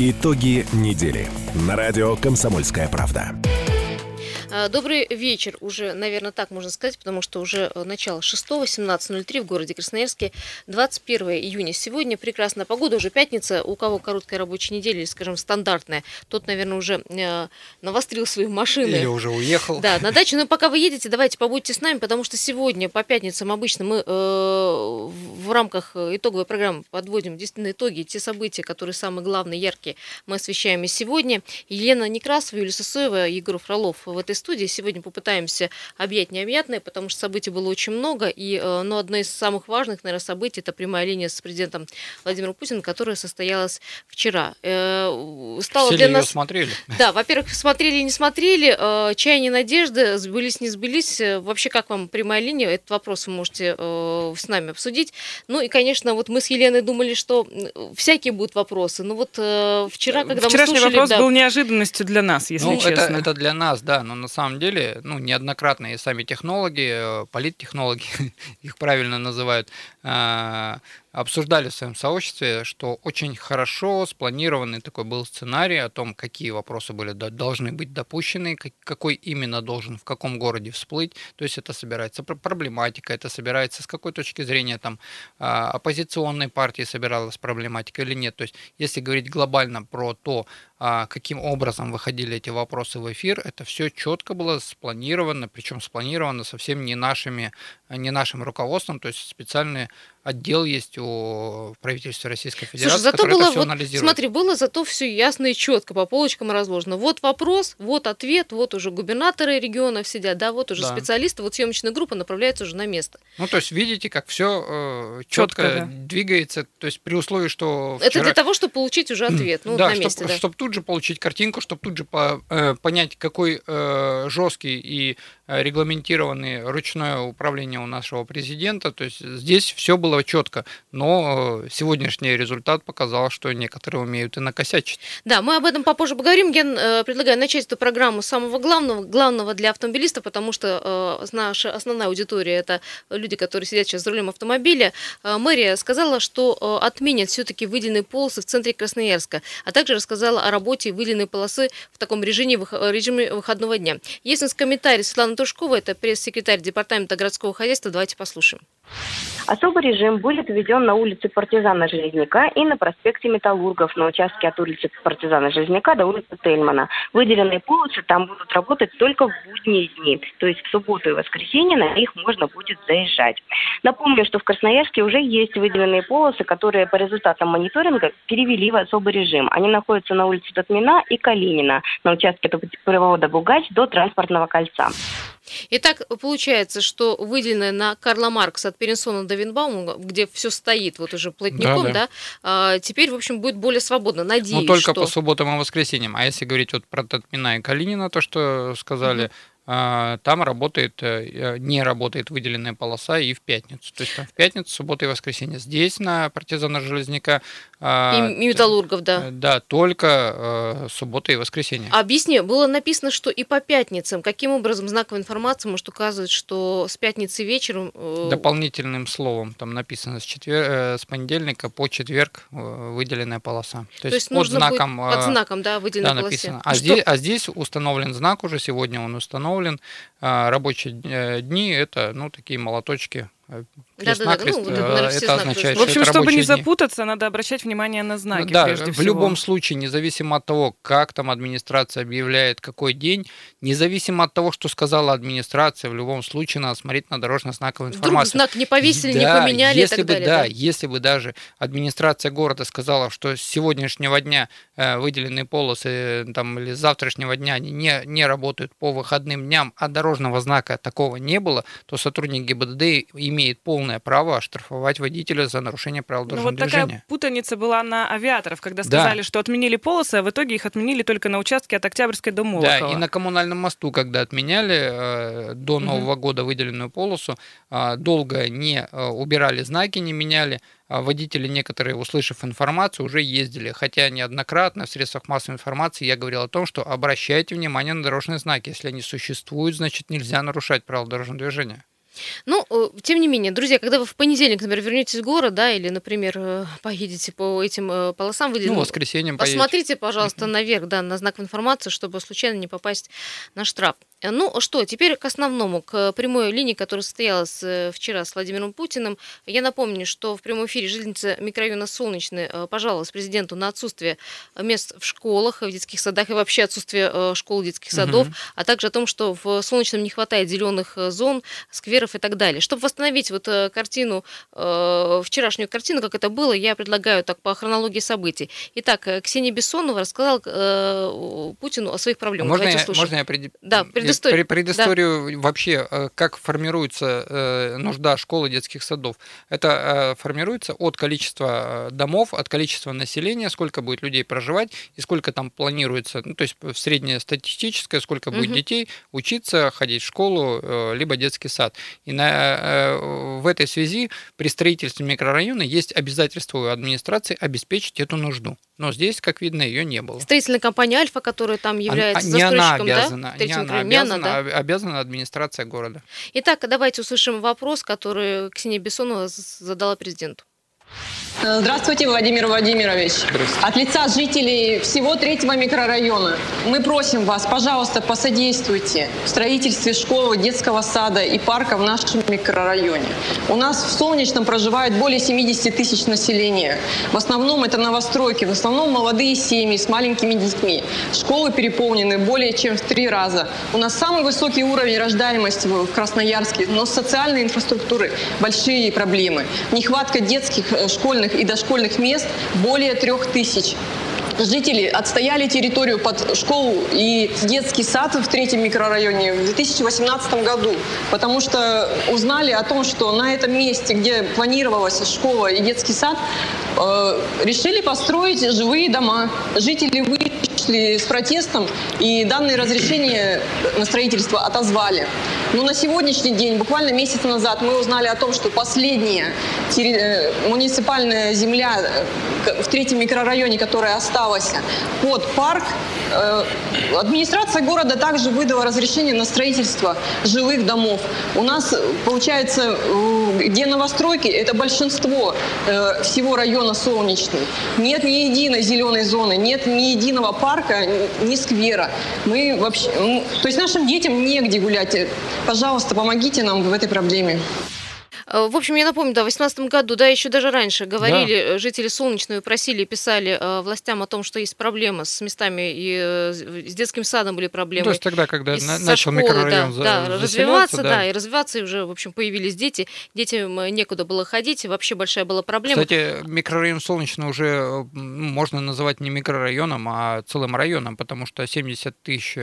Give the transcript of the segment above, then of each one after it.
Итоги недели на радио «Комсомольская правда». А, добрый вечер, уже, наверное, так можно сказать, потому что уже э, начало 6 17.03 в городе Красноярске, 21 июня. Сегодня прекрасная погода, уже пятница, у кого короткая рабочая неделя, или, скажем, стандартная, тот, наверное, уже э, навострил свои машины. Или уже уехал. Да, на дачу. Но пока вы едете, давайте побудьте с нами, потому что сегодня по пятницам обычно мы э, в рамках итоговой программы подводим действительно итоги, те события, которые самые главные, яркие, мы освещаем и сегодня. Елена Некрасова, Юлия Сосоева, Егор Фролов в этой студии. Сегодня попытаемся объять необъятное, потому что событий было очень много. И ну, одно из самых важных, наверное, событий – это прямая линия с президентом Владимиром Путиным, которая состоялась вчера. Э, стало Все для нас... смотрели? Да, во-первых, смотрели и не смотрели. Э, чаяния, надежды, сбылись, не сбылись. Вообще, как вам прямая линия? Этот вопрос вы можете с нами обсудить. Ну и, конечно, вот мы с Еленой думали, что всякие будут вопросы. Но вот вчера, когда Вчерашний мы слушали... вопрос да, был неожиданностью для нас, если ну, честно. Это, это для нас, да, но на самом деле, ну, неоднократно и сами технологи, э, политтехнологи, их правильно называют, а, обсуждали в своем сообществе, что очень хорошо спланированный такой был сценарий о том, какие вопросы были, должны быть допущены, какой именно должен в каком городе всплыть. То есть это собирается проблематика, это собирается с какой точки зрения там а, оппозиционной партии собиралась проблематика или нет. То есть если говорить глобально про то, а, каким образом выходили эти вопросы в эфир, это все четко было спланировано, причем спланировано совсем не нашими, не нашим руководством, то есть специальные отдел есть у правительства Российской Федерации, Слушай, зато было, это все вот, анализирует. Смотри, было зато все ясно и четко по полочкам разложено. Вот вопрос, вот ответ, вот уже губернаторы регионов сидят, да, вот уже да. специалисты, вот съемочная группа направляется уже на место. Ну, то есть видите, как все э, четко, четко да. двигается, то есть при условии, что вчера... Это для того, чтобы получить уже ответ, ну, да, на месте, чтобы, да. чтобы тут же получить картинку, чтобы тут же по, э, понять, какой э, жесткий и Э, регламентированный ручное управление у нашего президента. То есть здесь все было четко, но э, сегодняшний результат показал, что некоторые умеют и накосячить. Да, мы об этом попозже поговорим. Я э, предлагаю начать эту программу с самого главного, главного для автомобилистов, потому что наша основная аудитория это люди, которые сидят сейчас за рулем автомобиля. Мэрия сказала, что отменят все-таки выделенные полосы в центре Красноярска, а также рассказала о работе выделенной полосы в таком режиме, режиме выходного дня. Есть у нас комментарий Светланы Тушкова, это пресс-секретарь Департамента городского хозяйства. Давайте послушаем. Особый режим будет введен на улице Партизана Железняка и на проспекте Металлургов на участке от улицы Партизана Железняка до улицы Тельмана. Выделенные полосы там будут работать только в будние дни, то есть в субботу и воскресенье на них можно будет заезжать. Напомню, что в Красноярске уже есть выделенные полосы, которые по результатам мониторинга перевели в особый режим. Они находятся на улице Татмина и Калинина на участке от путепровода Бугач до транспортного кольца. Итак, получается, что выделенная на Карла Маркса от Перенсона до Винбаума, где все стоит вот уже плотником, да, да. да а, теперь, в общем, будет более свободно. Надеюсь, Ну, только что... по субботам и воскресеньям. А если говорить вот про Татмина и Калинина, то, что сказали, угу там работает, э, не работает выделенная полоса и в пятницу. То есть там в пятницу, субботу и воскресенье. Здесь на партизана Железняка... А, и, и металлургов, да. Э, да, только э, суббота и воскресенье. Объясни, было написано, что и по пятницам. Каким образом знаковая информация может указывать, что с пятницы вечером... Дополнительным словом там написано с, четвер... с понедельника по четверг выделенная полоса. То, То есть, есть под знаком... под знаком, да, выделенной да, написано. А, здесь, а здесь установлен знак уже, сегодня он установлен. А, рабочие э, дни – это ну, такие молоточки Крест-накрест, да, да, да. Ну, это знак, означает, В общем, что чтобы не запутаться, надо обращать внимание на знаки, Да, прежде в всего. любом случае, независимо от того, как там администрация объявляет какой день, независимо от того, что сказала администрация, в любом случае надо смотреть на дорожно-знаковую информацию. Вдруг знак не повесили, да, не поменяли если и так бы, далее. Да, да, если бы даже администрация города сказала, что с сегодняшнего дня э, выделенные полосы э, там, или с завтрашнего дня они не, не работают по выходным дням, а дорожного знака такого не было, то сотрудник ГИБДД имеет полное полное право оштрафовать водителя за нарушение правил дорожного ну, вот движения. такая путаница была на авиаторов, когда сказали, да. что отменили полосы, а в итоге их отменили только на участке от Октябрьской до Молокова. Да, и на коммунальном мосту, когда отменяли э, до Нового угу. года выделенную полосу, э, долго не э, убирали знаки, не меняли, а водители некоторые, услышав информацию, уже ездили. Хотя неоднократно в средствах массовой информации я говорил о том, что обращайте внимание на дорожные знаки. Если они существуют, значит нельзя нарушать правила дорожного движения. Ну, э, тем не менее, друзья, когда вы в понедельник, например, вернетесь в город, да, или, например, э, поедете по этим э, полосам выделенным, ну, воскресеньем посмотрите, поедете. пожалуйста, наверх, да, на знак информации, чтобы случайно не попасть на штраф. Ну что, теперь к основному, к прямой линии, которая состоялась вчера с Владимиром Путиным. Я напомню, что в прямом эфире жительница микрорайона Солнечный пожаловалась президенту на отсутствие мест в школах, в детских садах и вообще отсутствие школ, детских садов, угу. а также о том, что в Солнечном не хватает зеленых зон, скверов и так далее. Чтобы восстановить вот э, картину, э, вчерашнюю картину, как это было, я предлагаю так по хронологии событий. Итак, э, Ксения Бессонова рассказала Путину о своих проблемах. Можно, я, можно я пред... да, предысторию, предысторию да. вообще, как формируется нужда школы детских садов? Это формируется от количества домов, от количества населения, сколько будет людей проживать и сколько там планируется, ну, то есть среднее статистическое, сколько будет угу. детей учиться, ходить в школу, либо детский сад. И на, э, в этой связи при строительстве микрорайона есть обязательство у администрации обеспечить эту нужду. Но здесь, как видно, ее не было. Строительная компания «Альфа», которая там является она, застройщиком, не она обязана, да? Не она обязана, да? обязана администрация города. Итак, давайте услышим вопрос, который Ксения Бессонова задала президенту. Здравствуйте, Владимир Владимирович. Здравствуйте. От лица жителей всего третьего микрорайона мы просим вас, пожалуйста, посодействуйте в строительстве школы, детского сада и парка в нашем микрорайоне. У нас в Солнечном проживает более 70 тысяч населения. В основном это новостройки, в основном молодые семьи с маленькими детьми. Школы переполнены более чем в три раза. У нас самый высокий уровень рождаемости в Красноярске, но с социальной инфраструктурой большие проблемы. Нехватка детских э, школьных школьных и дошкольных мест более трех тысяч. Жители отстояли территорию под школу и детский сад в третьем микрорайоне в 2018 году, потому что узнали о том, что на этом месте, где планировалась школа и детский сад, э, решили построить живые дома. Жители вышли с протестом, и данные разрешения на строительство отозвали. Но на сегодняшний день, буквально месяц назад, мы узнали о том, что последняя э, муниципальная земля э, в третьем микрорайоне, которая осталась под парк, э, администрация города также выдала разрешение на строительство жилых домов. У нас, получается, где новостройки, это большинство всего района Солнечный. Нет ни единой зеленой зоны, нет ни единого парка, ни сквера. Мы вообще, то есть нашим детям негде гулять. Пожалуйста, помогите нам в этой проблеме. Э, в общем, я напомню, да, в 2018 году, да, еще даже раньше говорили, да. Э, жители Солнечного просили, писали э, властям о том, что есть проблемы с местами, и с детским садом были проблемы. То есть тогда, когда на, начал школы, микрорайон да, да, развиваться, да. да, и развиваться, и уже, в общем, появились дети, детям некуда было ходить, и вообще большая была проблема. Кстати, микрорайон Солнечный уже можно называть не микрорайоном, а целым районом, потому что 70 тысяч,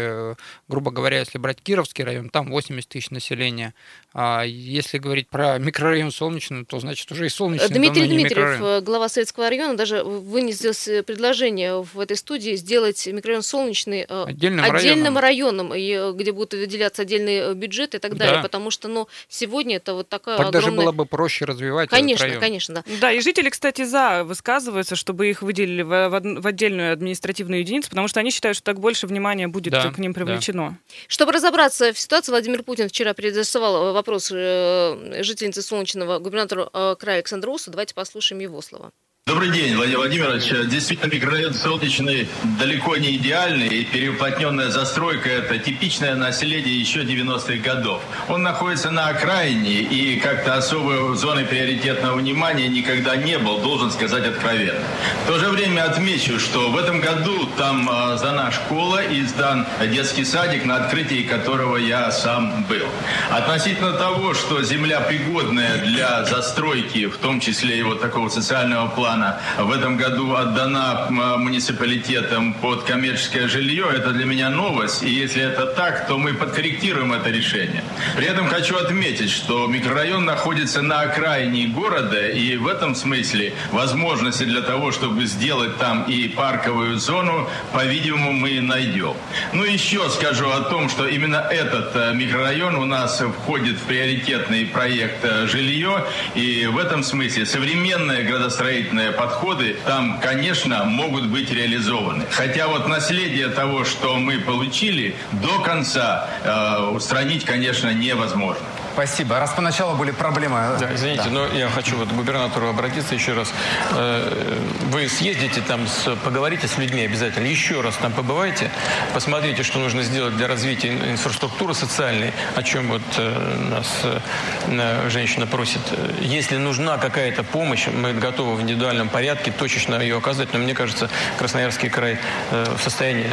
грубо говоря, если брать Кировский район, там 80 тысяч населения. А если говорить про микрорайон, микрорайон Солнечный, то значит уже и Солнечный Дмитрий Дмитриев, э, глава Советского района, даже вынес предложение в этой студии сделать микрорайон Солнечный э, отдельным, отдельным районом. районом, э, где будут выделяться отдельные бюджеты и так далее, да. потому что ну, сегодня это вот такая так огромная... даже было бы проще развивать Конечно, этот район. конечно, да. Да, и жители, кстати, за высказываются, чтобы их выделили в, в отдельную административную единицу, потому что они считают, что так больше внимания будет да, к ним привлечено. Да. Чтобы разобраться в ситуации, Владимир Путин вчера предоставил вопрос жительницы Солнечного губернатору э, края Александру Усу. Давайте послушаем его слова. Добрый день, Владимир Владимирович. Действительно, микрорайон Солнечный далеко не идеальный, и переуплотненная застройка – это типичное население еще 90-х годов. Он находится на окраине, и как-то особой зоны приоритетного внимания никогда не был, должен сказать откровенно. В то же время отмечу, что в этом году там э, сдана школа и сдан детский садик, на открытии которого я сам был. Относительно того, что земля пригодная для застройки, в том числе и вот такого социального плана, плана в этом году отдана муниципалитетам под коммерческое жилье, это для меня новость. И если это так, то мы подкорректируем это решение. При этом хочу отметить, что микрорайон находится на окраине города, и в этом смысле возможности для того, чтобы сделать там и парковую зону, по-видимому, мы найдем. Ну, еще скажу о том, что именно этот э, микрорайон у нас входит в приоритетный проект э, жилье, и в этом смысле современное градостроительное разные подходы там, конечно, могут быть реализованы. Хотя вот наследие того, что мы получили, до конца э, устранить, конечно, невозможно. Спасибо. Раз поначалу были проблемы... Да, извините, да. но я хочу вот к губернатору обратиться еще раз. Э, вы съездите там, с, поговорите с людьми обязательно, еще раз там побывайте, посмотрите, что нужно сделать для развития инфраструктуры социальной, о чем вот э, нас э, женщина просит. Если нужна какая-то помощь, мы готовы в индивидуальном порядке точечно ее оказать, но мне кажется, Красноярский край в состоянии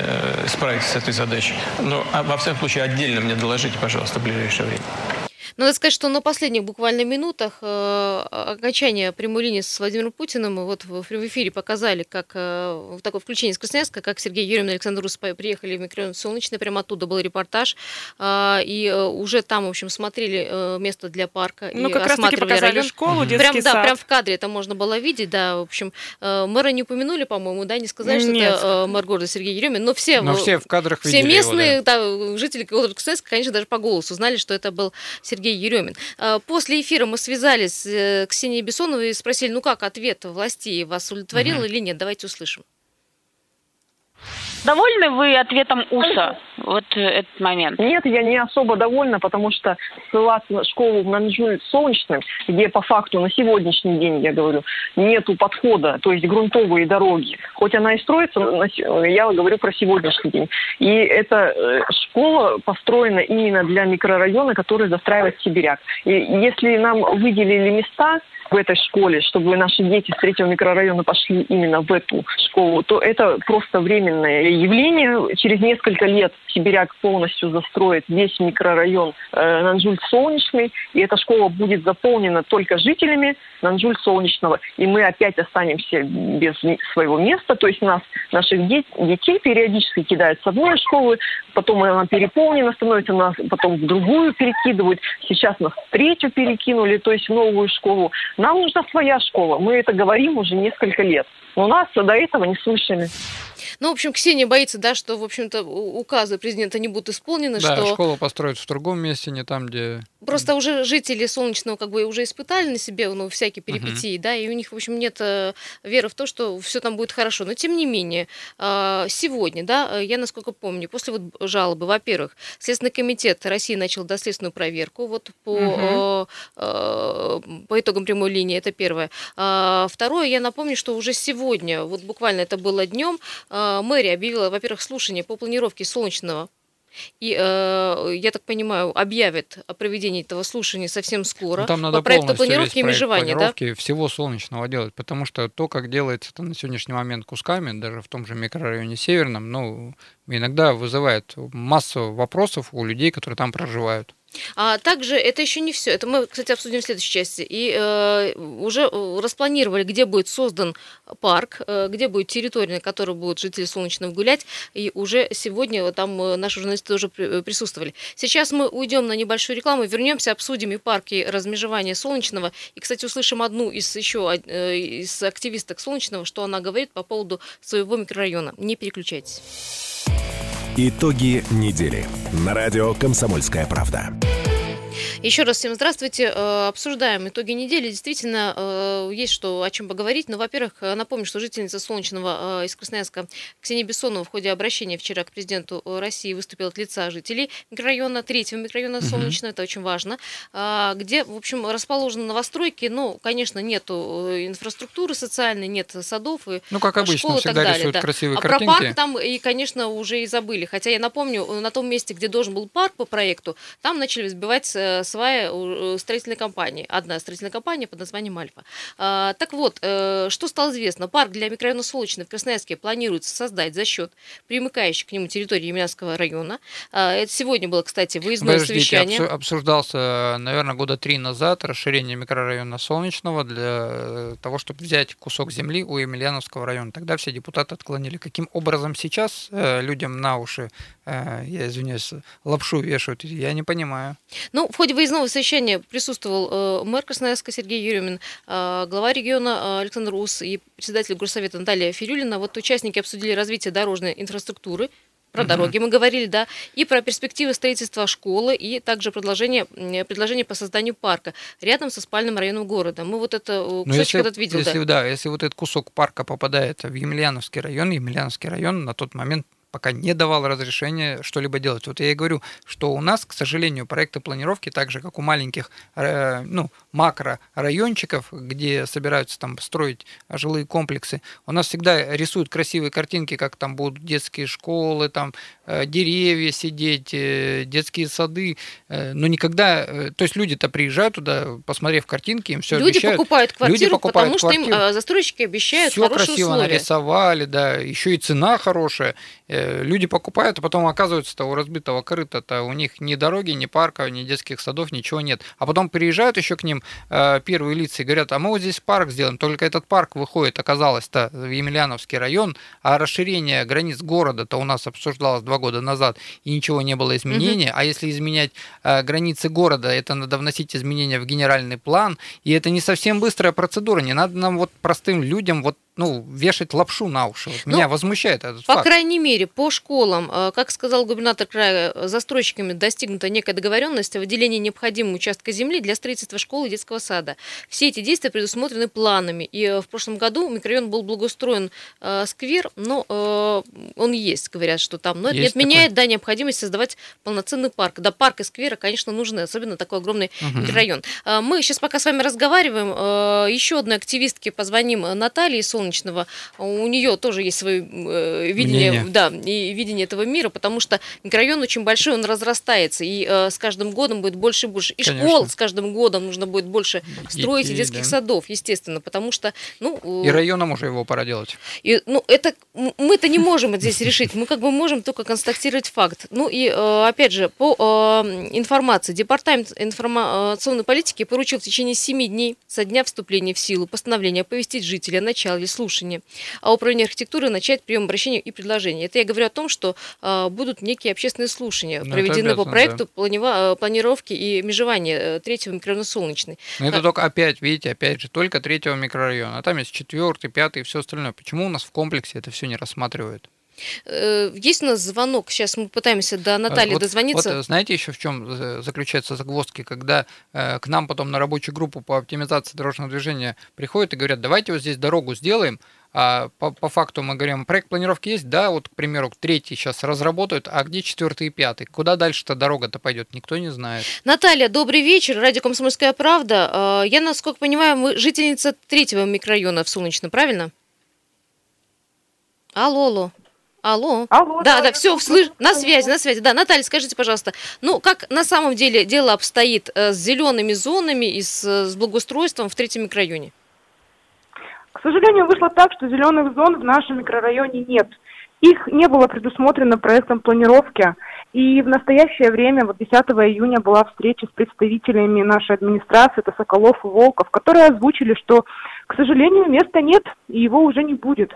справиться с этой задачей. Но а, во всяком случае отдельно мне доложите, пожалуйста, в ближайшее время. Надо сказать, что на последних буквально минутах э, окончания прямой линии с Владимиром Путиным вот в, в эфире показали, как э, такое включение из Красноярска, как Сергей Юрьевна и Александр Рус приехали в микрорайон Солнечный, прямо оттуда был репортаж, э, и уже там, в общем, смотрели э, место для парка ну, и как раз таки показали район. школу, детский прям, сад. Да, прям в кадре это можно было видеть, да, в общем, э, мэра не упомянули, по-моему, да, не сказали, что Нет. это э, мэр города Сергей Еремин, но все, но все в кадрах все местные, его, да. да, жители города Красноярска, конечно, даже по голосу знали, что это был Сергей Еремин. Э, после эфира мы связались с э, Ксенией Бессоновой и спросили, ну как ответ властей вас удовлетворил угу. или нет? Давайте услышим. Довольны вы ответом УСА? Вот э, этот момент. Нет, я не особо довольна, потому что ссылаться на школу в Нанжуе Солнечном, где по факту на сегодняшний день, я говорю, нету подхода, то есть грунтовые дороги. Хоть она и строится, я говорю про сегодняшний день. И эта э, школа построена именно для микрорайона, который застраивает сибиряк. И если нам выделили места, в этой школе, чтобы наши дети с третьего микрорайона пошли именно в эту школу, то это просто временное явление. Через несколько лет Сибиряк полностью застроит весь микрорайон э, Нанжуль-Солнечный, и эта школа будет заполнена только жителями Нанжуль-Солнечного, и мы опять останемся без своего места, то есть нас, наших де- детей периодически кидают с одной школы, потом она переполнена становится, нас потом в другую перекидывают, сейчас нас в третью перекинули, то есть в новую школу. Нам нужна своя школа. Мы это говорим уже несколько лет. Но нас до этого не слышали. Ну, в общем, Ксения боится, да, что, в общем-то, указы президента не будут исполнены. Да, что... школу построят в другом месте, не там, где... Просто уже жители Солнечного как бы уже испытали на себе ну, всякие перипетии, uh-huh. да, и у них, в общем, нет э, веры в то, что все там будет хорошо. Но, тем не менее, э, сегодня, да, я, насколько помню, после вот жалобы, во-первых, Следственный комитет России начал доследственную проверку вот по, uh-huh. э, по итогам прямой линии, это первое. А, второе, я напомню, что уже сегодня, вот буквально это было днем, мэрия объявила, во-первых, слушание по планировке Солнечного и, э, я так понимаю, объявят о проведении этого слушания совсем скоро. Ну, там надо по проекту планировки и межевания, да? всего солнечного делать, потому что то, как делается это на сегодняшний момент кусками, даже в том же микрорайоне Северном, ну, иногда вызывает массу вопросов у людей, которые там проживают. А также это еще не все. Это мы, кстати, обсудим в следующей части. И э, уже распланировали, где будет создан парк, э, где будет территория, на которой будут жители Солнечного гулять. И уже сегодня там э, наши журналисты тоже э, присутствовали. Сейчас мы уйдем на небольшую рекламу, вернемся, обсудим и парки размежевания Солнечного. И, кстати, услышим одну из еще э, из активисток Солнечного, что она говорит по поводу своего микрорайона. Не переключайтесь. Итоги недели на радио «Комсомольская правда». Еще раз всем здравствуйте. Э, обсуждаем итоги недели. Действительно, э, есть что о чем поговорить. Но, во-первых, напомню, что жительница Солнечного э, из Красноярска Ксения Бессонова в ходе обращения вчера к президенту России выступила от лица жителей микрорайона, третьего микрорайона Солнечного. Угу. Это очень важно. Где, в общем, расположены новостройки. Но, конечно, нет инфраструктуры социальной, нет садов и Ну, как обычно, школ всегда далее, рисуют да. красивые а картинки. про парк там и, конечно, уже и забыли. Хотя я напомню, на том месте, где должен был парк по проекту, там начали взбивать свая у строительной компании. Одна строительная компания под названием «Альфа». А, так вот, э, что стало известно? Парк для микрорайона Солнечный в Красноярске планируется создать за счет примыкающей к нему территории Емельянского района. А, это сегодня было, кстати, выездное Подождите, совещание. обсуждался, наверное, года три назад расширение микрорайона Солнечного для э, того, чтобы взять кусок земли у Емельяновского района. Тогда все депутаты отклонили. Каким образом сейчас э, людям на уши, я извиняюсь, лапшу вешают, я не понимаю. Ну, в ходе выездного совещания присутствовал э, мэр Красноярска Сергей Юрьевин, э, глава региона э, Александр Ус и председатель горсовета Наталья Фирюлина. Вот участники обсудили развитие дорожной инфраструктуры, про дороги мы говорили, да, и про перспективы строительства школы, и также предложение, предложение по созданию парка рядом со спальным районом города. Мы вот это кусочек если, этот видел, если, да. да. Если вот этот кусок парка попадает в Емельяновский район, Емельяновский район на тот момент пока не давал разрешения что-либо делать. Вот я и говорю, что у нас, к сожалению, проекты планировки, так же как у маленьких, э, ну, макро-райончиков, где собираются там строить жилые комплексы, у нас всегда рисуют красивые картинки, как там будут детские школы, там деревья сидеть, э, детские сады, но никогда, то есть люди-то приезжают туда, посмотрев картинки, им все люди обещают. Покупают квартиру, люди покупают потому квартиру, что им застройщики обещают все красиво условия. нарисовали, да, еще и цена хорошая. Люди покупают, а потом оказывается-то у разбитого корыта-то у них ни дороги, ни парка, ни детских садов, ничего нет. А потом приезжают еще к ним э, первые лица и говорят, а мы вот здесь парк сделаем, только этот парк выходит, оказалось-то, в Емельяновский район, а расширение границ города-то у нас обсуждалось два года назад, и ничего не было изменений, угу. а если изменять э, границы города, это надо вносить изменения в генеральный план, и это не совсем быстрая процедура, не надо нам вот простым людям вот ну, вешать лапшу на уши. Вот ну, меня возмущает этот по факт. По крайней мере, по школам, э, как сказал губернатор края, э, застройщиками достигнута некая договоренность о выделении необходимого участка земли для строительства школы и детского сада. Все эти действия предусмотрены планами. И э, в прошлом году микрорайон был благоустроен э, сквер, но э, он есть, говорят, что там. Но это есть не отменяет да, необходимость создавать полноценный парк. Да, парк и скверы, конечно, нужны, особенно такой огромный угу. микрорайон. Мы сейчас пока с вами разговариваем, еще одной активистке позвоним Наталье Сон солнечного, у нее тоже есть свое э, видение, Мнение. да, и видение этого мира, потому что микрорайон очень большой, он разрастается, и э, с каждым годом будет больше и больше. И Конечно. школ с каждым годом нужно будет больше строить, Детей, и детских да. садов, естественно, потому что, ну... Э, и районом уже его пора делать. И, ну, это, мы-то не можем здесь решить, мы как бы можем только констатировать факт. Ну и, э, опять же, по э, информации, Департамент информационной политики поручил в течение 7 дней со дня вступления в силу постановления оповестить жителей о начале слушания, а управление архитектуры начать прием обращений и предложений. Это я говорю о том, что э, будут некие общественные слушания, ну, проведены по проекту да. планива, планировки и межевания э, третьего микрорайона Солнечный. Но это а... только опять, видите, опять же, только третьего микрорайона, а там есть четвертый, пятый и все остальное. Почему у нас в комплексе это все не рассматривают? Э, есть у нас звонок, сейчас мы пытаемся до Натальи вот, дозвониться. Вот знаете еще в чем заключается загвоздки, когда э, к нам потом на рабочую группу по оптимизации дорожного движения приходят и говорят, давайте вот здесь дорогу сделаем, а по, по факту мы говорим, проект планировки есть, да, вот, к примеру, третий сейчас разработают, а где четвертый и пятый? Куда дальше-то дорога-то пойдет, никто не знает. Наталья, добрый вечер, радио «Комсомольская правда». Э, я, насколько понимаю, мы жительница третьего микрорайона в Солнечном, правильно? Алло, алло. Алло. Алло. Да, да, да все, слыш... на связи, на связи. Да, Наталья, скажите, пожалуйста, ну как на самом деле дело обстоит э, с зелеными зонами и с, э, с благоустройством в третьем микрорайоне? К сожалению, вышло так, что зеленых зон в нашем микрорайоне нет. Их не было предусмотрено проектом планировки. И в настоящее время, вот 10 июня была встреча с представителями нашей администрации, это Соколов и Волков, которые озвучили, что, к сожалению, места нет, и его уже не будет.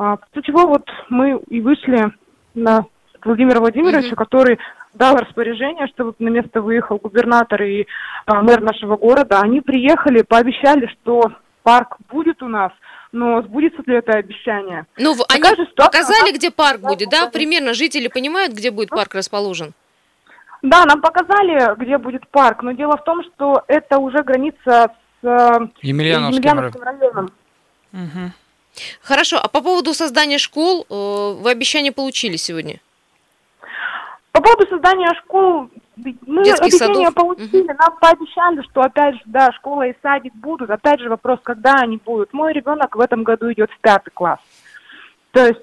А, после чего вот мы и вышли на Владимира Владимировича, mm-hmm. который дал распоряжение, чтобы на место выехал губернатор и а, мэр нашего города. Они приехали, пообещали, что парк будет у нас, но сбудется ли это обещание? Ну, Такая они показали, где парк будет, да? Примерно жители понимают, где будет парк расположен? Да, нам показали, где будет парк, но дело в том, что это уже граница с э, Емельяновским, Емельяновским районом. Угу. Хорошо, а по поводу создания школ э, вы обещание получили сегодня? По поводу создания школ мы Детских объяснение садов. получили, угу. нам пообещали, что опять же, да, школа и садик будут. Опять же вопрос, когда они будут. Мой ребенок в этом году идет в пятый класс. То есть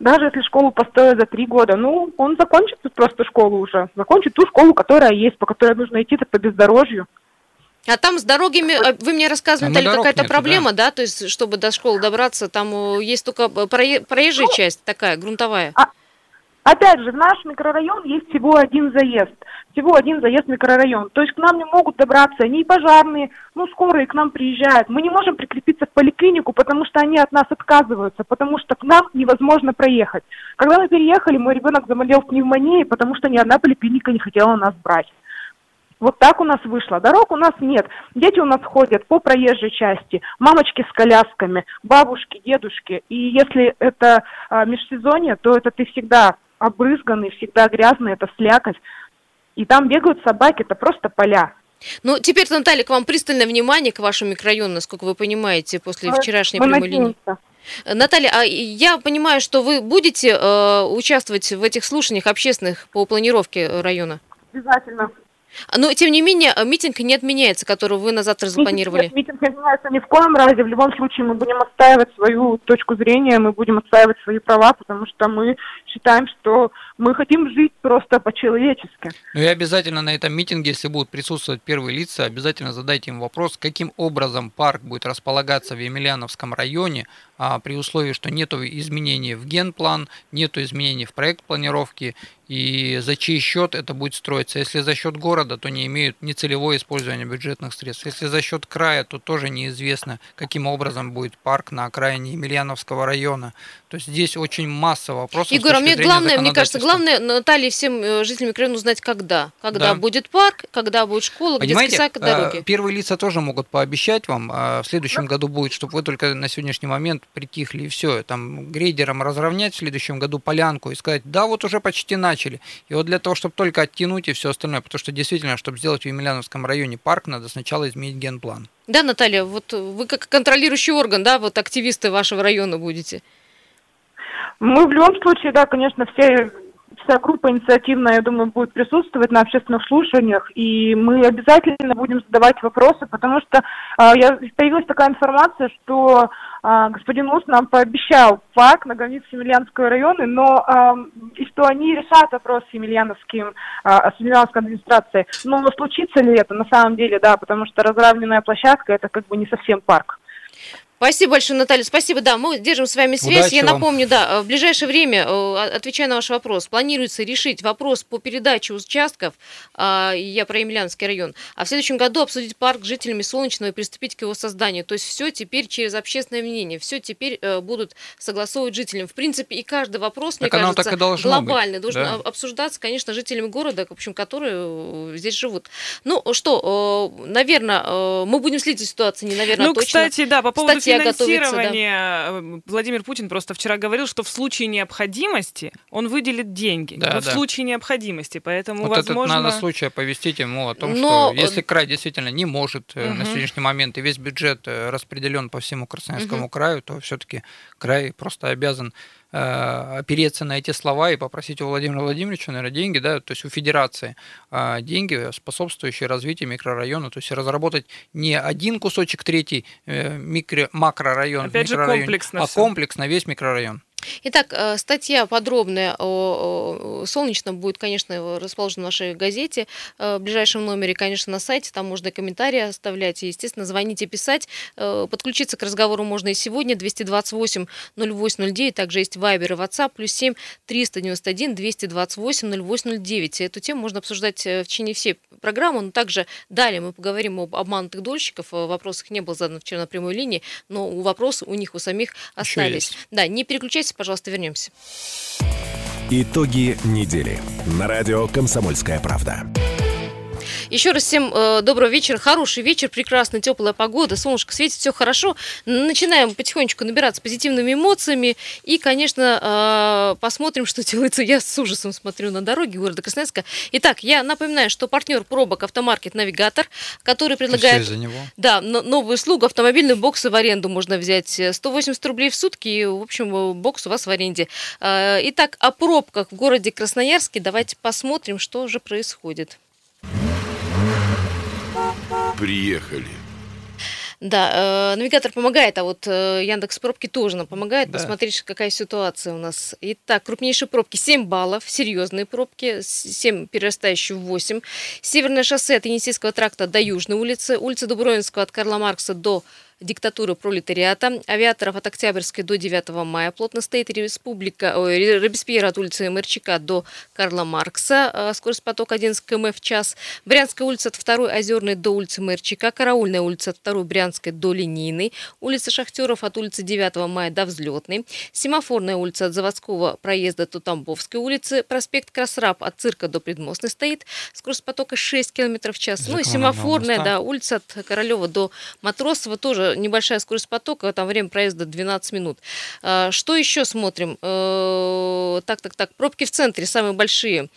даже если школу построят за три года, ну, он закончит просто школу уже. Закончит ту школу, которая есть, по которой нужно идти по бездорожью. А там с дорогами, а, вы мне рассказывали, Наталья, какая-то проблема, да. да? То есть, чтобы до школы добраться, там э, есть только э, проезжая ну, часть такая, грунтовая. А, опять же, в наш микрорайон есть всего один заезд. Всего один заезд в микрорайон. То есть к нам не могут добраться ни пожарные, ну, скорые к нам приезжают. Мы не можем прикрепиться в поликлинику, потому что они от нас отказываются, потому что к нам невозможно проехать. Когда мы переехали, мой ребенок заболел пневмонией, потому что ни одна поликлиника не хотела нас брать. Вот так у нас вышло. Дорог у нас нет. Дети у нас ходят по проезжей части, мамочки с колясками, бабушки, дедушки. И если это а, межсезонье, то это ты всегда обрызганный, всегда грязный, это слякоть. И там бегают собаки, это просто поля. Ну, теперь, Наталья, к вам пристальное внимание к вашему микрорайону, насколько вы понимаете, после вчерашней мы прямой линии. Наталья, а я понимаю, что вы будете э, участвовать в этих слушаниях общественных по планировке района? Обязательно. Но, тем не менее, митинг не отменяется, который вы на завтра запланировали. Нет, митинг не отменяется ни в коем разе. В любом случае мы будем отстаивать свою точку зрения, мы будем отстаивать свои права, потому что мы считаем, что мы хотим жить просто по-человечески. Ну и обязательно на этом митинге, если будут присутствовать первые лица, обязательно задайте им вопрос, каким образом парк будет располагаться в Емельяновском районе, при условии, что нет изменений в генплан, нет изменений в проект планировки, и за чей счет это будет строиться. Если за счет города, то не имеют нецелевое использование бюджетных средств. Если за счет края, то тоже неизвестно, каким образом будет парк на окраине Емельяновского района. То есть здесь очень масса вопросов. Егор, а мне главное, мне кажется, главное Наталье всем э, жителям микрорайона узнать, когда. Когда да. будет парк, когда будет школа, Понимаете, детский сад, дороги. Первые лица тоже могут пообещать вам, а в следующем году будет, чтобы вы только на сегодняшний момент притихли и все. Там грейдером разровнять в следующем году полянку и сказать, да, вот уже почти начали. И вот для того, чтобы только оттянуть и все остальное, потому что действительно, чтобы сделать в Емельяновском районе парк, надо сначала изменить генплан. Да, Наталья, вот вы как контролирующий орган, да, вот активисты вашего района будете. Мы в любом случае, да, конечно, все вся группа инициативная, я думаю, будет присутствовать на общественных слушаниях, и мы обязательно будем задавать вопросы, потому что э, я, появилась такая информация, что э, господин Ус нам пообещал парк на границе Емельянского района, но э, и что они решат вопрос с Емельяновским, э, с Емельяновской администрацией. Но случится ли это на самом деле, да, потому что разравненная площадка это как бы не совсем парк. Спасибо большое, Наталья. Спасибо, да, мы держим с вами связь. Удачи Я вам. напомню, да, в ближайшее время, э, отвечая на ваш вопрос, планируется решить вопрос по передаче участков, а, я про Емельянский район, а в следующем году обсудить парк с жителями Солнечного и приступить к его созданию. То есть все теперь через общественное мнение, все теперь э, будут согласовывать жителям. В принципе, и каждый вопрос, так мне кажется, глобальный, быть, должен да. обсуждаться, конечно, жителями города, в общем, которые э, здесь живут. Ну что, наверное, мы будем следить за ситуацией, не наверное, ну, точно. кстати, да, по поводу Кстати, финансирование, да. Э, Владимир Путин просто вчера говорил, что в случае необходимости он выделит деньги. Да, да. в случае необходимости, поэтому вот возможно... этот надо случай оповестить ему о том, Но... что если край действительно не может угу. на сегодняшний момент и весь бюджет э, распределен по всему Красноярскому угу. краю, то все-таки край просто обязан опереться на эти слова и попросить у Владимира Владимировича, наверное, деньги, да, то есть у федерации а, деньги, способствующие развитию микрорайона, то есть разработать не один кусочек третий э, микро, макрорайон, Опять же, комплексно а комплексно весь микрорайон. Итак, э, статья подробная о Солнечном будет, конечно, расположена в нашей газете э, в ближайшем номере, конечно, на сайте, там можно комментарии оставлять, и, естественно, звонить и писать. Э, подключиться к разговору можно и сегодня, 228 0809, также есть Вайбер и WhatsApp, плюс 7 391 228 0809. Эту тему можно обсуждать в течение всей программы, но также далее мы поговорим об обманутых дольщиков. Вопросов не был задан вчера на прямой линии, но вопросы у них у самих остались. Да, не переключайтесь, пожалуйста, вернемся. Итоги недели на радио «Комсомольская правда». Еще раз всем э, доброго вечера, хороший вечер, прекрасная теплая погода, солнышко светит, все хорошо. Начинаем потихонечку набираться позитивными эмоциями и, конечно, э, посмотрим, что делается. Я с ужасом смотрю на дороги города Красноярска. Итак, я напоминаю, что партнер пробок автомаркет «Навигатор», который предлагает Да, новую услугу, автомобильные боксы в аренду можно взять 180 рублей в сутки, и, в общем, бокс у вас в аренде. Э, итак, о пробках в городе Красноярске давайте посмотрим, что же происходит. Приехали. Да, э, навигатор помогает, а вот э, Яндекс пробки тоже нам помогает да. посмотреть, какая ситуация у нас. Итак, крупнейшие пробки 7 баллов, серьезные пробки, 7 перерастающие в 8. Северное шоссе от Енисейского тракта до Южной улицы, улица Дубровинского от Карла Маркса до диктатуры пролетариата. Авиаторов от Октябрьской до 9 мая плотно стоит республика, ой, Робеспьера от улицы Мерчика до Карла Маркса. А, скорость потока 11 км в час. Брянская улица от 2 Озерной до улицы Мерчика. Караульная улица от 2 Брянской до Линейной. Улица Шахтеров от улицы 9 мая до Взлетной. Семафорная улица от Заводского проезда до Тамбовской улицы. Проспект Красраб от Цирка до Предмостной стоит. Скорость потока 6 км в час. Ну и семафорная, да, улица от Королева до Матросова тоже небольшая скорость потока, там время проезда 12 минут. А, что еще смотрим? Э, так, так, так, пробки в центре самые большие.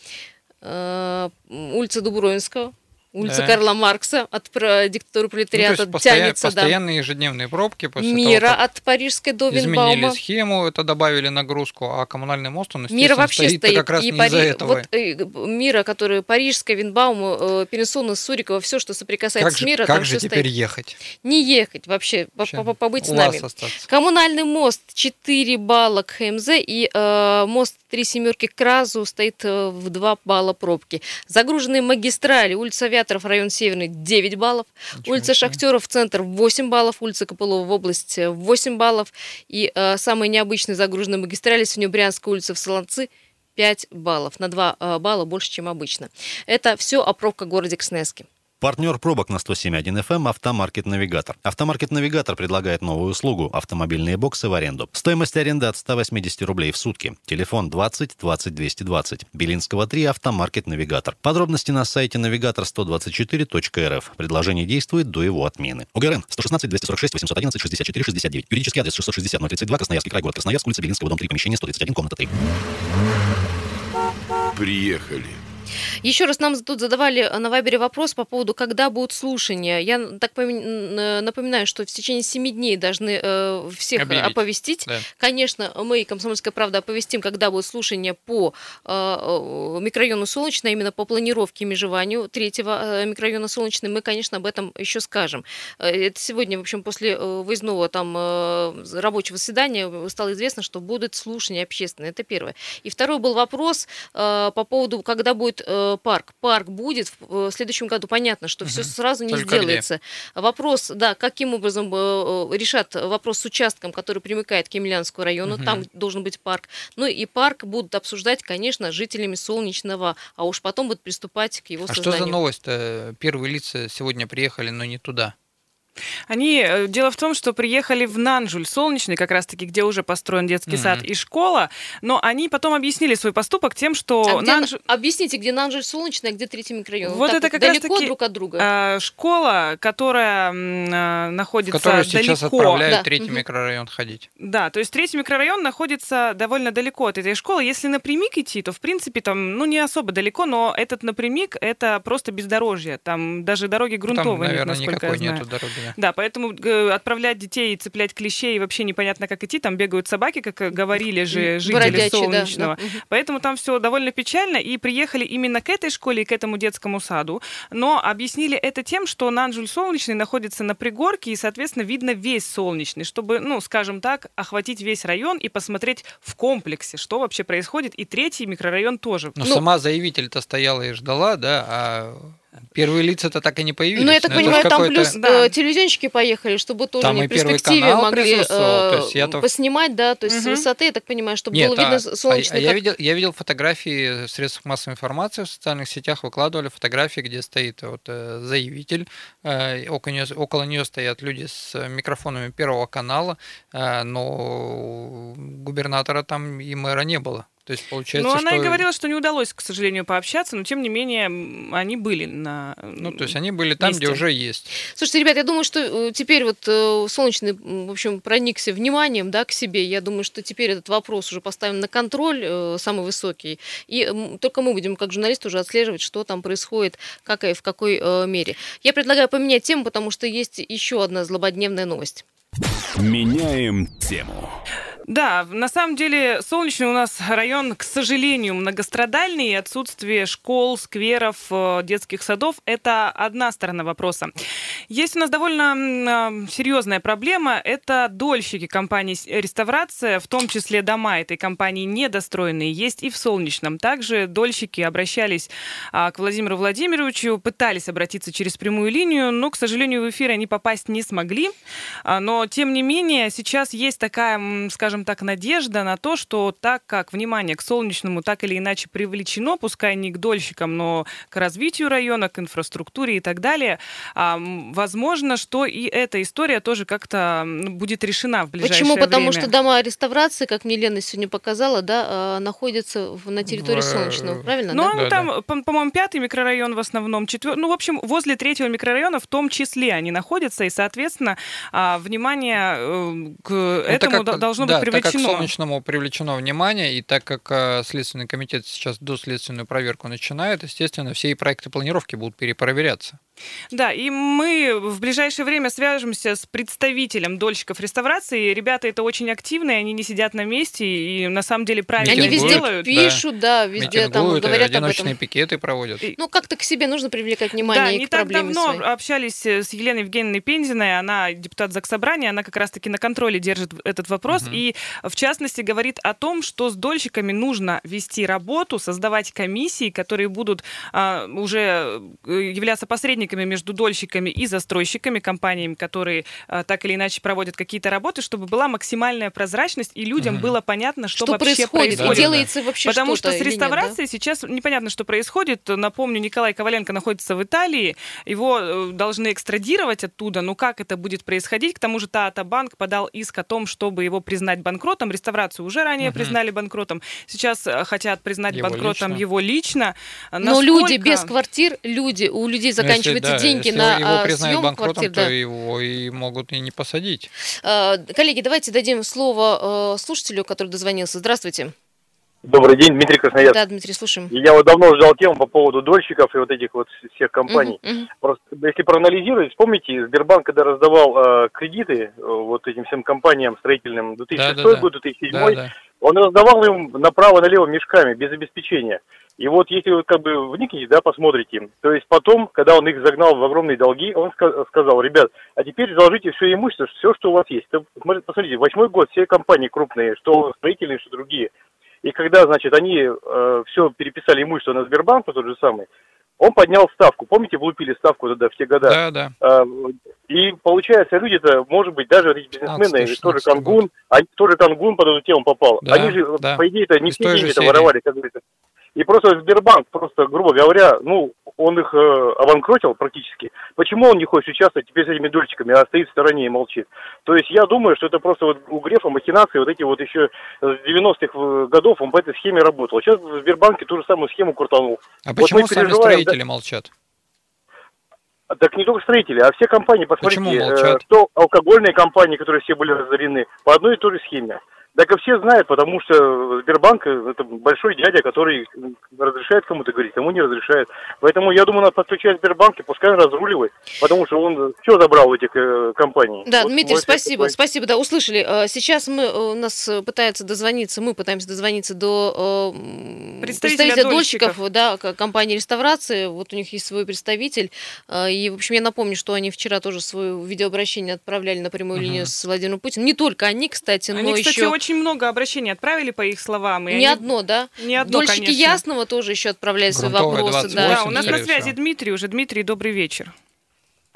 Э, улица Дубровинского, улица да. Карла Маркса от диктатуры пролетариата ну, постоян, тянется. Постоянные да. ежедневные пробки. После Мира того, от Парижской до Винбаума. Изменили схему, это добавили нагрузку, а коммунальный мост, он, Мира вообще стоит, стоит. как раз и не Пари... из-за этого. Вот, э, Мира, который Парижская, Винбаум, э, Пересуна, Сурикова, все, что соприкасается как с Мира, как там же теперь стоит. ехать? Не ехать вообще, вообще побыть с нами. Остаться. Коммунальный мост 4 балла к ХМЗ и э, мост три семерки к Разу стоит э, в 2 балла пробки. Загруженные магистрали, улица Авиаторов, район Северный 9 баллов, Ничего улица. Шахтеров, центр 8 баллов, улица Копылова в область 8 баллов и э, самые необычные загруженные магистрали Свинебрянская улица в Солонцы 5 баллов, на 2 э, балла больше, чем обычно. Это все о пробках в городе Кснеске. Партнер пробок на 107.1 FM эм «Автомаркет Навигатор». «Автомаркет Навигатор» предлагает новую услугу – автомобильные боксы в аренду. Стоимость аренды от 180 рублей в сутки. Телефон 20 20 220. Белинского 3 «Автомаркет Навигатор». Подробности на сайте навигатор124.рф. Предложение действует до его отмены. УГРН 116 246 811 64 69. Юридический адрес 660 032 Красноярский край, город Красноярск, улица Белинского, дом 3, помещение 131, комната 3. Приехали. Еще раз нам тут задавали на Вайбере вопрос по поводу, когда будут слушания. Я так напоминаю, что в течение семи дней должны э, всех Объявить. оповестить. Да. Конечно, мы, Комсомольская правда, оповестим, когда будут слушания по э, э микрорайону Солнечный, а именно по планировке межеванию третьего э, микрорайона Солнечный. Мы, конечно, об этом еще скажем. Это сегодня, в общем, после выездного там рабочего заседания стало известно, что будут слушания общественные. Это первое. И второй был вопрос э, по поводу, когда будет э, парк. Парк будет в, в следующем году. Понятно, что угу. все сразу не Только сделается. Где? Вопрос, да, каким образом э, решат вопрос с участком, который примыкает к Емельянскому району. Угу. Там должен быть парк. Ну и парк будут обсуждать, конечно, жителями Солнечного, а уж потом будут приступать к его а созданию. что за новость? -то? Первые лица сегодня приехали, но не туда. Они, э, дело в том, что приехали в Нанжуль, солнечный, как раз-таки, где уже построен детский mm-hmm. сад и школа, но они потом объясли свой поступок тем, что... А Нанжуль... Объясните, где Нанжуль солнечный, а где третий микрорайон? Вот так это как далеко раз таки друг от друга? Э, школа, которая э, находится в которую далеко. сейчас отправляют да. третий угу. микрорайон ходить. Да, то есть третий микрорайон находится довольно далеко от этой школы. Если напрямик идти, то, в принципе, там, ну, не особо далеко, но этот напрямик — это просто бездорожье. Там даже дороги грунтовые там, наверное, нет, насколько никакой я знаю. нету дороги. Да. да, поэтому отправлять детей и цеплять клещей, вообще непонятно, как идти. Там бегают собаки, как говорили же жители Бродячие, Солнечного. Да, да. Поэтому там все довольно печально. И приехали именно к этой школе и к этому детскому саду. Но объяснили это тем, что Нанжуль Солнечный находится на пригорке, и, соответственно, видно весь Солнечный, чтобы, ну, скажем так, охватить весь район и посмотреть в комплексе, что вообще происходит. И третий микрорайон тоже. Но ну, сама заявитель-то стояла и ждала, да, а Первые лица-то так и не появились. Ну, я так понимаю, там плюс да. телевизионщики поехали, чтобы тоже там не в перспективе могли э, поснимать, да, то есть угу. с высоты, я так понимаю, чтобы Нет, было видно а, солнечный. А, а я, видел, я видел фотографии в средствах массовой информации в социальных сетях, выкладывали фотографии, где стоит вот э, заявитель, э, около, нее, около нее стоят люди с микрофонами Первого канала, э, но губернатора там и мэра не было. То есть получается, Ну, она что... и говорила, что не удалось, к сожалению, пообщаться, но тем не менее они были на Ну, то есть они были там, месте. где уже есть. Слушайте, ребят, я думаю, что э, теперь вот э, Солнечный, в общем, проникся вниманием, да, к себе. Я думаю, что теперь этот вопрос уже поставлен на контроль, э, самый высокий. И только мы будем, как журналисты, уже отслеживать, что там происходит, как и в какой мере. Я предлагаю поменять тему, потому что есть еще одна злободневная новость. Меняем тему. Да, на самом деле солнечный у нас район, к сожалению, многострадальный. И отсутствие школ, скверов, э, детских садов – это одна сторона вопроса. Есть у нас довольно серьезная проблема. Это дольщики компании «Реставрация», в том числе дома этой компании недостроенные, есть и в Солнечном. Также дольщики обращались а, к Владимиру Владимировичу, пытались обратиться через прямую линию, но, к сожалению, в эфир они попасть не смогли. А, но, тем не менее, сейчас есть такая, скажем так, надежда на то, что так как внимание к Солнечному так или иначе привлечено, пускай не к дольщикам, но к развитию района, к инфраструктуре и так далее, а, возможно, что и эта история тоже как-то будет решена в ближайшее Почему? время. Потому что дома реставрации, как мне Лена сегодня показала, да, а, находятся на территории В... Солнечного, правильно? Ну, да? там, да. По- по-моему, пятый микрорайон в основном, четвертый, ну, в общем, возле третьего микрорайона в том числе они находятся, и, соответственно, а, внимание э, к этому как, должно да, быть так как к привлечено. Солнечному привлечено внимание, и так как э, Следственный комитет сейчас доследственную проверку начинает, естественно, все и проекты планировки будут перепроверяться. Да, и мы в ближайшее время свяжемся с представителем дольщиков реставрации. Ребята это очень активные, они не сидят на месте и на самом деле правильно Они везде делают. пишут, да, везде там и говорят об одиночные этом. пикеты проводят. Ну, как-то к себе нужно привлекать внимание Да, и не так давно своей. общались э, с Еленой Евгеньевной Пензиной, она депутат Заксобрания, она как раз-таки на контроле держит этот вопрос, Мгм. и в частности говорит о том, что с дольщиками нужно вести работу, создавать комиссии, которые будут а, уже э, являться посредниками между дольщиками и застройщиками, компаниями, которые а, так или иначе проводят какие-то работы, чтобы была максимальная прозрачность, и людям Мгм. было понятно, что, Что вообще происходит? Да, И делается вообще Потому что-то что с или нет, да? реставрацией сейчас непонятно, что происходит. Напомню, Николай Коваленко находится в Италии. Его э, должны экстрадировать оттуда. Но как это будет происходить? К тому же Таата Банк подал иск о том, чтобы его признать банкротом. Реставрацию уже ранее Мгм. признали банкротом. Сейчас э, хотят признать Его банкротом лично. его лично. Но люди Насколько- без квартир, люди, у людей Ну, если, заканчиваются да, деньги если на его а, признают съем банкротом, квартир. то да. его и могут и не посадить. А, Коллеги, давайте дадим слово э, слушателю, который дозвонился. Здравствуйте. Добрый день, Дмитрий Красноярск. Да, Дмитрий, слушаем. Я вот давно ждал тему по поводу дольщиков и вот этих вот всех компаний. Мгм, мгм. Просто если проанализировать, вспомните, Сбербанк, когда раздавал э, кредиты э, вот этим всем компаниям строительным 2006 Да-да-да. год, 2007, Да, да. он раздавал им направо-налево мешками, без обеспечения. И вот если вы как бы вникнете, да, посмотрите, то есть потом, когда он их загнал в огромные долги, он ска- сказал, ребят, а теперь заложите все имущество, все, что у вас есть. То, смотри- Посмотрите, восьмой год, все компании крупные, что строительные, что другие. И когда, значит, они все переписали имущество на Сбербанк, тот же самый, он поднял ставку. Помните, влупили ставку тогда в те года? Да, да. А, И получается, люди-то, может быть, даже эти бизнесмены, 16-й, тоже 16-й Кангун, они, тоже Кангун под эту тему попал. Да, они же, да. по идее-то, не Из все деньги-то воровали, как говорится. И просто Сбербанк, просто, грубо говоря, ну, он их э, обанкротил практически. Почему он не хочет участвовать теперь с этими дольщиками, а стоит в стороне и молчит? То есть я думаю, что это просто вот у Грефа махинации, вот эти вот еще с 90-х годов он по этой схеме работал. Сейчас в Сбербанке ту же самую схему крутанул. А Вот почему сами переживаем, да- строители молчат? так не только строители, а все компании, посмотрите, Почему э, что алкогольные компании, которые все были разорены, по одной и той же схеме. Так и все знают, потому что Сбербанк это большой дядя, который разрешает кому-то говорить, кому не разрешает. Поэтому я думаю, надо подключать Сбербанк и пускай он разруливает, потому что он все забрал у этих э, компаний. Да, Вот Дмитрий, спасибо, такой. спасибо, да, услышали. Э, Сейчас мы, э, у нас пытается дозвониться, мы пытаемся дозвониться до э, Представителя представителя дольщиков. дольщиков, да, компании реставрации, вот у них есть свой представитель, Э, и, в общем, я напомню, что они вчера тоже свое видеообращение отправляли на прямую линию с Владимиром Путиным. Не только они, кстати, но Они, кстати, еще... очень много обращений отправили, по их словам. и Не они- одно, да? Не одно, Дольщики конечно. Ясного тоже еще отправляли свои вопросы. 28, Да. Да, у нас на связи. Дмитрий уже. Дмитрий, добрый вечер.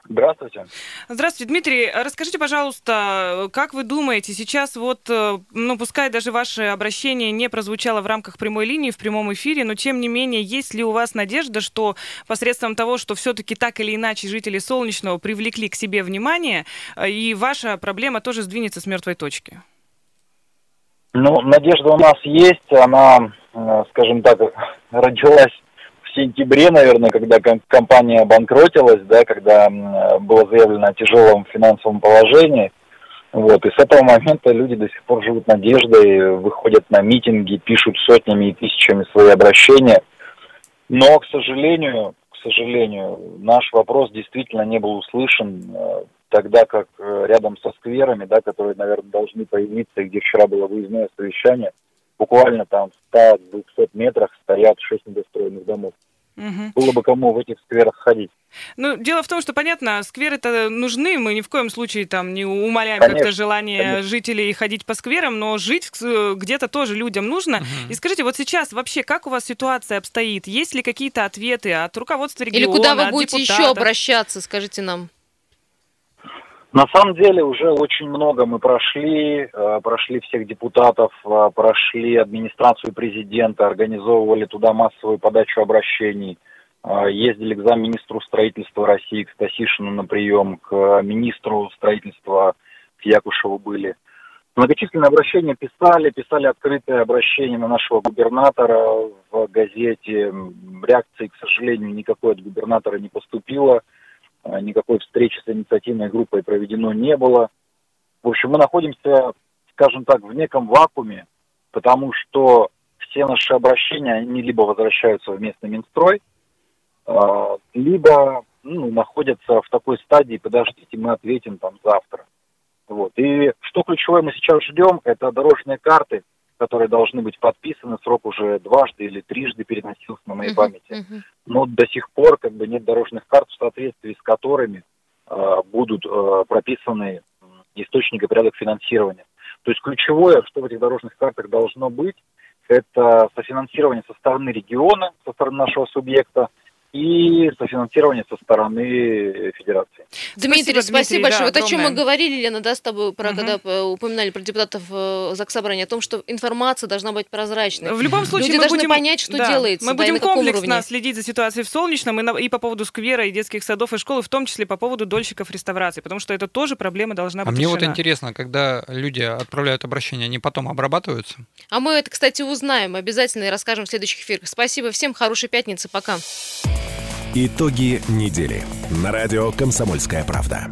Здравствуйте. Здравствуйте, Дмитрий. Расскажите, пожалуйста, как вы думаете, сейчас вот, э, ну, пускай даже ваше обращение не прозвучало в рамках прямой линии, в прямом эфире, но тем не менее, есть ли у вас надежда, что посредством того, что все-таки так или иначе жители Солнечного привлекли к себе внимание, э, и ваша проблема тоже сдвинется с мертвой точки? Ну, надежда у нас есть, она, э, скажем так, родилась в сентябре, наверное, когда ком- компания обанкротилась, да, когда было заявлено о тяжелом финансовом положении. Вот, и с этого момента люди до сих пор живут надеждой, выходят на митинги, пишут сотнями и тысячами свои обращения. Но, к сожалению, к сожалению, наш вопрос действительно не был услышан, э, тогда как э, рядом со скверами, да, которые, наверное, должны появиться, где вчера было выездное совещание, буквально там в 100-200 метрах стоят шесть недостроенных домов. Мгм. Было бы кому в этих скверах ходить. Ну, дело в том, что, понятно, скверы-то нужны, мы ни в коем случае там не умаляем как-то желание конечно. жителей ходить по скверам, но жить э, где-то тоже людям нужно. И скажите, вот сейчас вообще как у вас ситуация обстоит? Есть ли какие-то ответы от руководства Или региона, куда вы от будете еще депутатов? обращаться, скажите нам? На самом деле уже очень много мы прошли, э, прошли всех депутатов, э, прошли администрацию президента, организовывали туда массовую подачу обращений, э, ездили к замминистру строительства России, к Стасишину на прием, к министру строительства, к Якушеву были. Многочисленные обращения писали, писали открытые обращения на нашего губернатора в газете. Реакции, к сожалению, никакой от губернатора не поступило. А, никакой встречи с инициативной группой проведено не было. В общем, мы находимся скажем так, в неком вакууме, потому что все наши обращения, они либо возвращаются в местный Минстрой, а, либо ну, находятся в такой стадии, подождите, мы ответим там завтра. Вот. И что ключевое мы сейчас ждем, это дорожные карты, которые должны быть подписаны, срок уже дважды или трижды переносился на моей uh-huh, памяти. Uh-huh. Но до сих пор как бы нет дорожных карт, в соответствии с которыми э, будут э, прописаны источники порядок финансирования. То есть ключевое, что в этих дорожных картах должно быть, это софинансирование со стороны региона, со стороны нашего субъекта, и софинансирование со стороны федерации. Дмитрий, спасибо, спасибо большое. Да, вот о чем мы говорили, Лена, да, с тобой, про, угу. когда упоминали про депутатов э, Заксобрания, о том, что информация должна быть прозрачной. В любом случае, Люди мы должны будем, понять, что да, делается. Мы да, будем комплексно уровне. следить за ситуацией в Солнечном и, на, и по поводу сквера, и детских садов, и школы, в том числе по поводу дольщиков реставрации, потому что это тоже проблема должна быть А мне решена. вот интересно, когда люди отправляют обращение, они потом обрабатываются? А мы это, кстати, узнаем обязательно и расскажем в следующих эфирах. Спасибо всем, хорошей пятницы, пока. Итоги недели на радио «Комсомольская правда».